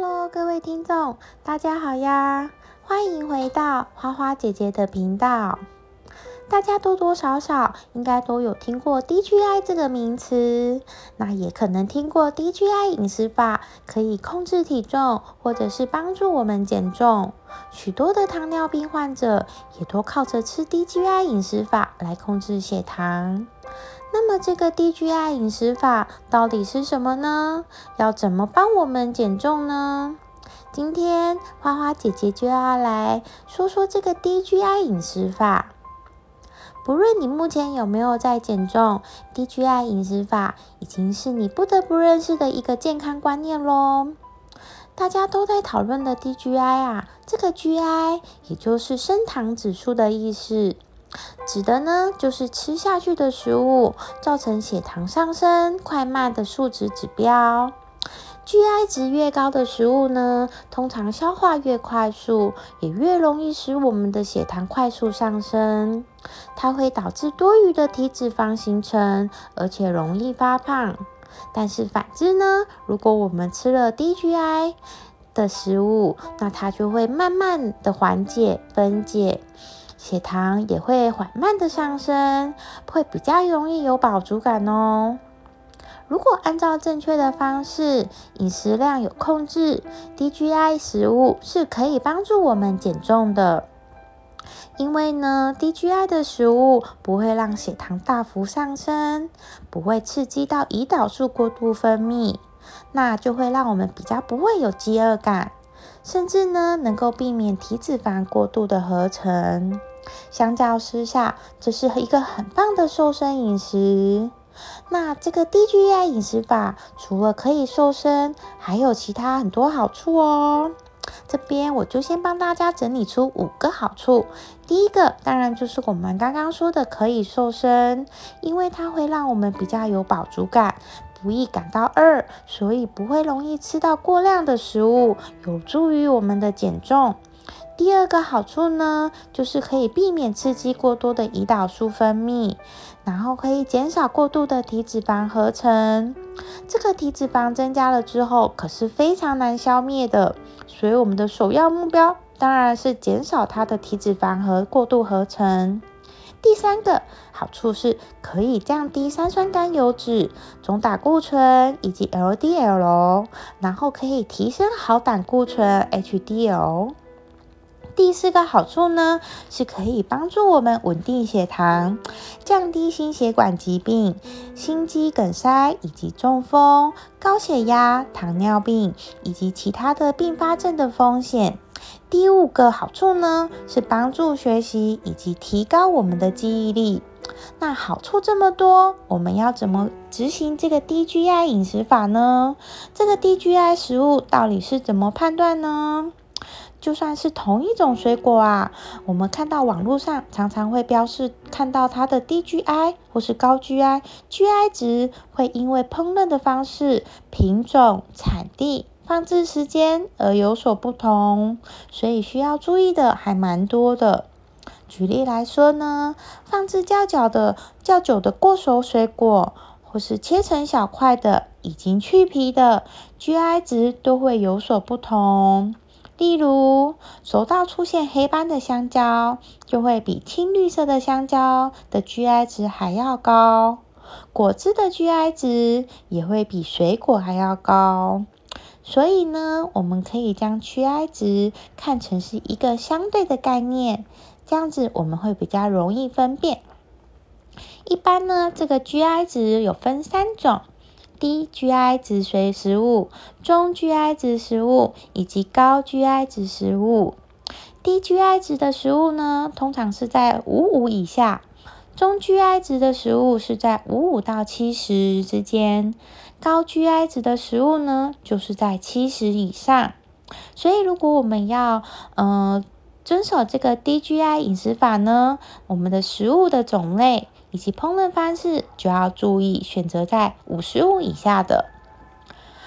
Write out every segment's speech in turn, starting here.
Hello，各位听众，大家好呀！欢迎回到花花姐姐的频道。大家多多少少应该都有听过 DGI 这个名词，那也可能听过 DGI 饮食法可以控制体重，或者是帮助我们减重。许多的糖尿病患者也都靠着吃 DGI 饮食法来控制血糖。那么这个 DGI 饮食法到底是什么呢？要怎么帮我们减重呢？今天花花姐姐就要来说说这个 DGI 饮食法。不论你目前有没有在减重，DGI 饮食法已经是你不得不认识的一个健康观念喽。大家都在讨论的 DGI 啊，这个 GI 也就是升糖指数的意思。指的呢，就是吃下去的食物造成血糖上升快慢的数值指标。GI 值越高的食物呢，通常消化越快速，也越容易使我们的血糖快速上升。它会导致多余的体脂肪形成，而且容易发胖。但是反之呢，如果我们吃了低 GI 的食物，那它就会慢慢的缓解分解。血糖也会缓慢的上升，会比较容易有饱足感哦。如果按照正确的方式，饮食量有控制，DGI 食物是可以帮助我们减重的。因为呢，DGI 的食物不会让血糖大幅上升，不会刺激到胰岛素过度分泌，那就会让我们比较不会有饥饿感。甚至呢，能够避免体脂肪过度的合成。相较之下，这是一个很棒的瘦身饮食。那这个 DGI 饮食法，除了可以瘦身，还有其他很多好处哦。这边我就先帮大家整理出五个好处。第一个，当然就是我们刚刚说的可以瘦身，因为它会让我们比较有饱足感。不易感到饿，所以不会容易吃到过量的食物，有助于我们的减重。第二个好处呢，就是可以避免刺激过多的胰岛素分泌，然后可以减少过度的体脂肪合成。这个体脂肪增加了之后，可是非常难消灭的，所以我们的首要目标当然是减少它的体脂肪和过度合成。第三个好处是可以降低三酸甘油脂、总胆固醇以及 LDL，然后可以提升好胆固醇 HDL。第四个好处呢，是可以帮助我们稳定血糖，降低心血管疾病、心肌梗塞以及中风、高血压、糖尿病以及其他的并发症的风险。第五个好处呢，是帮助学习以及提高我们的记忆力。那好处这么多，我们要怎么执行这个 DGI 饮食法呢？这个 DGI 食物到底是怎么判断呢？就算是同一种水果啊，我们看到网络上常常会标示看到它的低 GI 或是高 GI，GI 值会因为烹饪的方式、品种、产地。放置时间而有所不同，所以需要注意的还蛮多的。举例来说呢，放置较久的、较久的过熟水果，或是切成小块的、已经去皮的，GI 值都会有所不同。例如，熟到出现黑斑的香蕉，就会比青绿色的香蕉的 GI 值还要高。果汁的 GI 值也会比水果还要高。所以呢，我们可以将 GI 值看成是一个相对的概念，这样子我们会比较容易分辨。一般呢，这个 GI 值有分三种：低 GI 值随食物、中 GI 值食物以及高 GI 值食物。低 GI 值的食物呢，通常是在五五以下；中 GI 值的食物是在五五到七十之间。高 GI 值的食物呢，就是在七十以上。所以，如果我们要嗯遵守这个低 GI 饮食法呢，我们的食物的种类以及烹饪方式就要注意选择在五十五以下的。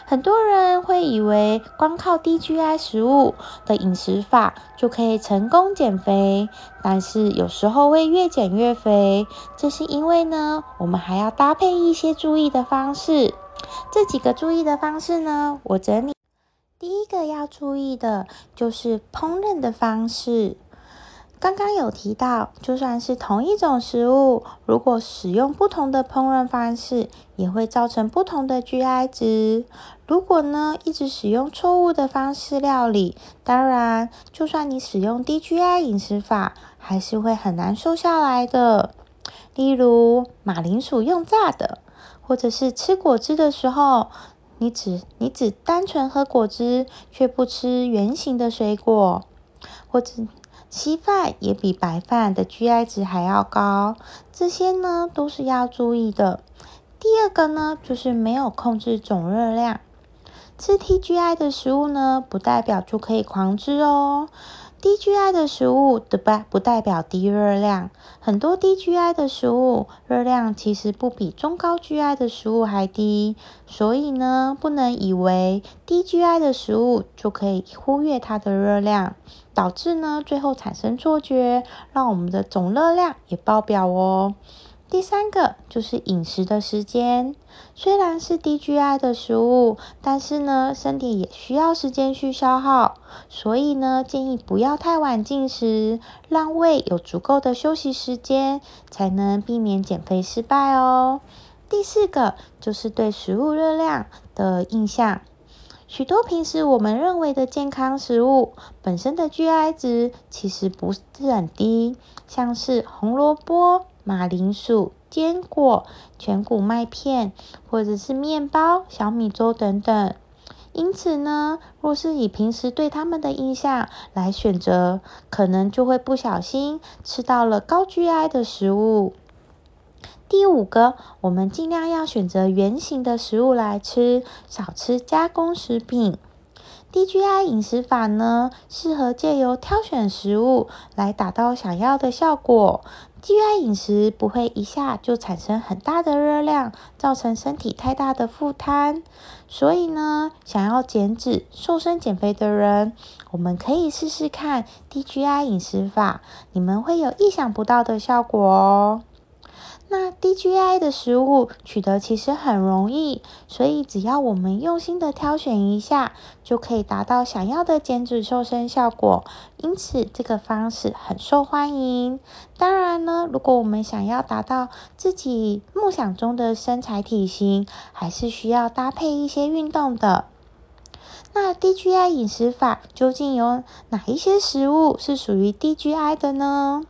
很多人会以为光靠低 GI 食物的饮食法就可以成功减肥，但是有时候会越减越肥。这是因为呢，我们还要搭配一些注意的方式。这几个注意的方式呢，我整理。第一个要注意的就是烹饪的方式。刚刚有提到，就算是同一种食物，如果使用不同的烹饪方式，也会造成不同的 GI 值。如果呢一直使用错误的方式料理，当然，就算你使用低 GI 饮食法，还是会很难瘦下来的。例如马铃薯用炸的，或者是吃果汁的时候，你只你只单纯喝果汁，却不吃圆形的水果，或者。稀饭也比白饭的 GI 值还要高，这些呢都是要注意的。第二个呢，就是没有控制总热量，吃 TGI 的食物呢，不代表就可以狂吃哦。低 GI 的食物的不不代表低热量，很多低 GI 的食物热量其实不比中高 GI 的食物还低，所以呢，不能以为低 GI 的食物就可以忽略它的热量，导致呢最后产生错觉，让我们的总热量也爆表哦。第三个就是饮食的时间，虽然是低 GI 的食物，但是呢，身体也需要时间去消耗，所以呢，建议不要太晚进食，让胃有足够的休息时间，才能避免减肥失败哦。第四个就是对食物热量的印象，许多平时我们认为的健康食物，本身的 GI 值其实不是很低，像是红萝卜。马铃薯、坚果、全谷麦片，或者是面包、小米粥等等。因此呢，若是以平时对他们的印象来选择，可能就会不小心吃到了高 GI 的食物。第五个，我们尽量要选择圆形的食物来吃，少吃加工食品。低 GI 饮食法呢，适合借由挑选食物来达到想要的效果。GI 饮食不会一下就产生很大的热量，造成身体太大的负担。所以呢，想要减脂、瘦身、减肥的人，我们可以试试看低 GI 饮食法，你们会有意想不到的效果哦。那低 GI 的食物取得其实很容易，所以只要我们用心的挑选一下，就可以达到想要的减脂瘦身效果。因此，这个方式很受欢迎。当然呢，如果我们想要达到自己梦想中的身材体型，还是需要搭配一些运动的。那低 GI 饮食法究竟有哪一些食物是属于低 GI 的呢？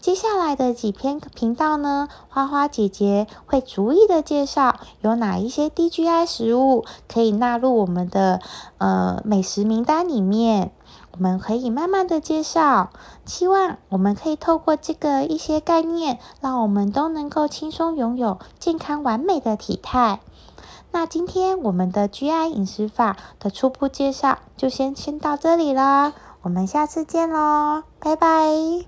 接下来的几篇频道呢，花花姐姐会逐一的介绍有哪一些低 GI 食物可以纳入我们的呃美食名单里面。我们可以慢慢的介绍，希望我们可以透过这个一些概念，让我们都能够轻松拥有健康完美的体态。那今天我们的 GI 饮食法的初步介绍就先先到这里啦，我们下次见喽，拜拜。